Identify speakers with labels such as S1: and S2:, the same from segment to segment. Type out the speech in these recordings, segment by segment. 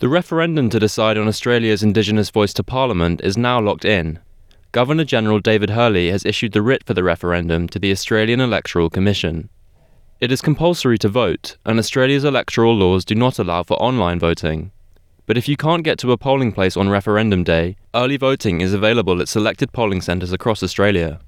S1: The referendum to decide on Australia's Indigenous voice to Parliament is now locked in. Governor General David Hurley has issued the writ for the referendum to the Australian Electoral Commission. It is compulsory to vote, and Australia's electoral laws do not allow for online voting. But if you can't get to a polling place on referendum day, early voting is available at selected polling centres across Australia.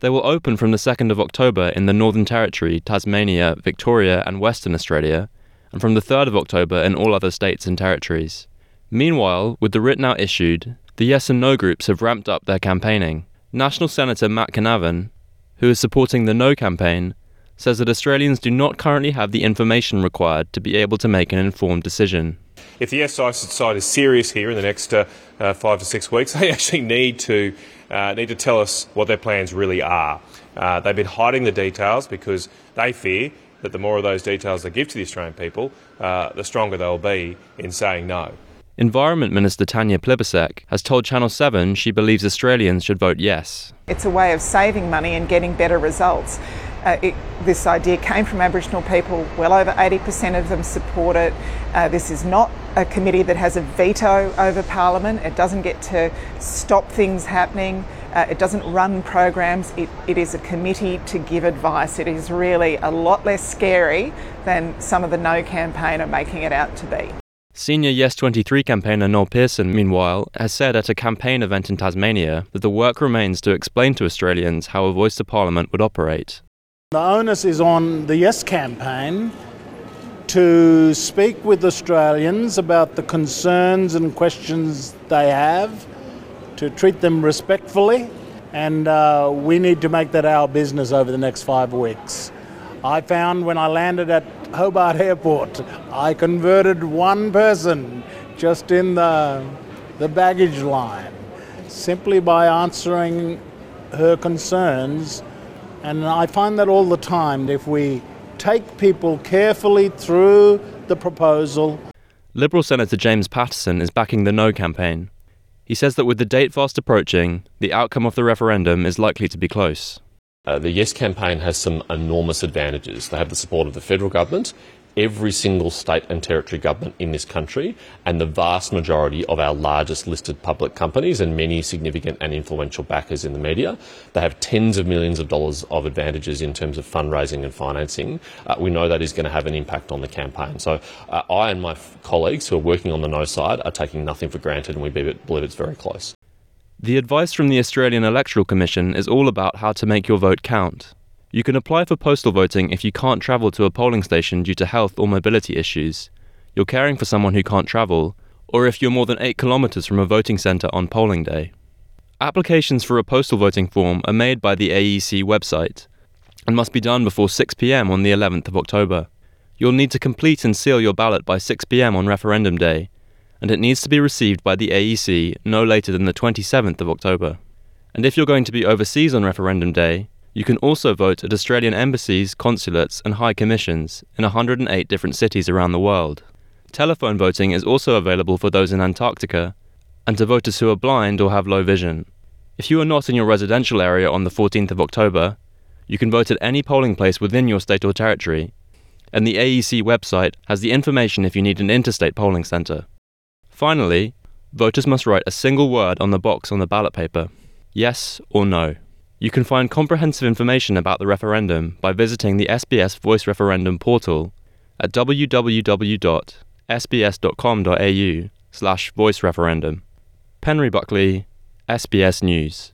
S1: They will open from the 2nd of October in the Northern Territory, Tasmania, Victoria, and Western Australia, and from the 3rd of October in all other states and territories. Meanwhile, with the writ now issued, the yes and no groups have ramped up their campaigning. National Senator Matt Canavan, who is supporting the no campaign, says that Australians do not currently have the information required to be able to make an informed decision.
S2: If the yes side is serious here in the next uh, uh, five to six weeks, they actually need to uh, need to tell us what their plans really are. Uh, they've been hiding the details because they fear that the more of those details they give to the Australian people, uh, the stronger they'll be in saying no.
S1: Environment Minister Tanya Plibersek has told Channel 7 she believes Australians should vote yes.
S3: It's a way of saving money and getting better results. Uh, it, this idea came from Aboriginal people. Well over 80% of them support it. Uh, this is not a committee that has a veto over Parliament. It doesn't get to stop things happening. Uh, it doesn't run programs. It, it is a committee to give advice. It is really a lot less scary than some of the No campaign are making it out to be.
S1: Senior Yes 23 campaigner Noel Pearson, meanwhile, has said at a campaign event in Tasmania that the work remains to explain to Australians how a voice to Parliament would operate.
S4: The onus is on the Yes campaign to speak with Australians about the concerns and questions they have to treat them respectfully, and uh, we need to make that our business over the next five weeks. I found when I landed at Hobart Airport, I converted one person just in the, the baggage line simply by answering her concerns. And I find that all the time. If we take people carefully through the proposal.
S1: Liberal Senator James Paterson is backing the No campaign. He says that with the date fast approaching, the outcome of the referendum is likely to be close.
S5: Uh, the Yes campaign has some enormous advantages. They have the support of the federal government, every single state and territory government in this country, and the vast majority of our largest listed public companies and many significant and influential backers in the media. They have tens of millions of dollars of advantages in terms of fundraising and financing. Uh, we know that is going to have an impact on the campaign. So uh, I and my colleagues who are working on the no side are taking nothing for granted, and we believe it's very close.
S1: The advice from the Australian Electoral Commission is all about how to make your vote count. You can apply for postal voting if you can't travel to a polling station due to health or mobility issues, you're caring for someone who can't travel, or if you're more than 8 kilometres from a voting centre on polling day. Applications for a postal voting form are made by the AEC website and must be done before 6 pm on the 11th of October. You'll need to complete and seal your ballot by 6 pm on referendum day and it needs to be received by the AEC no later than the 27th of October. And if you're going to be overseas on referendum day, you can also vote at Australian embassies, consulates, and high commissions in 108 different cities around the world. Telephone voting is also available for those in Antarctica and to voters who are blind or have low vision. If you are not in your residential area on the 14th of October, you can vote at any polling place within your state or territory, and the AEC website has the information if you need an interstate polling centre. Finally, voters must write a single word on the box on the ballot paper yes or no. You can find comprehensive information about the referendum by visiting the SBS Voice Referendum portal at www.sbs.com.au slash voice referendum. Penry Buckley, SBS News.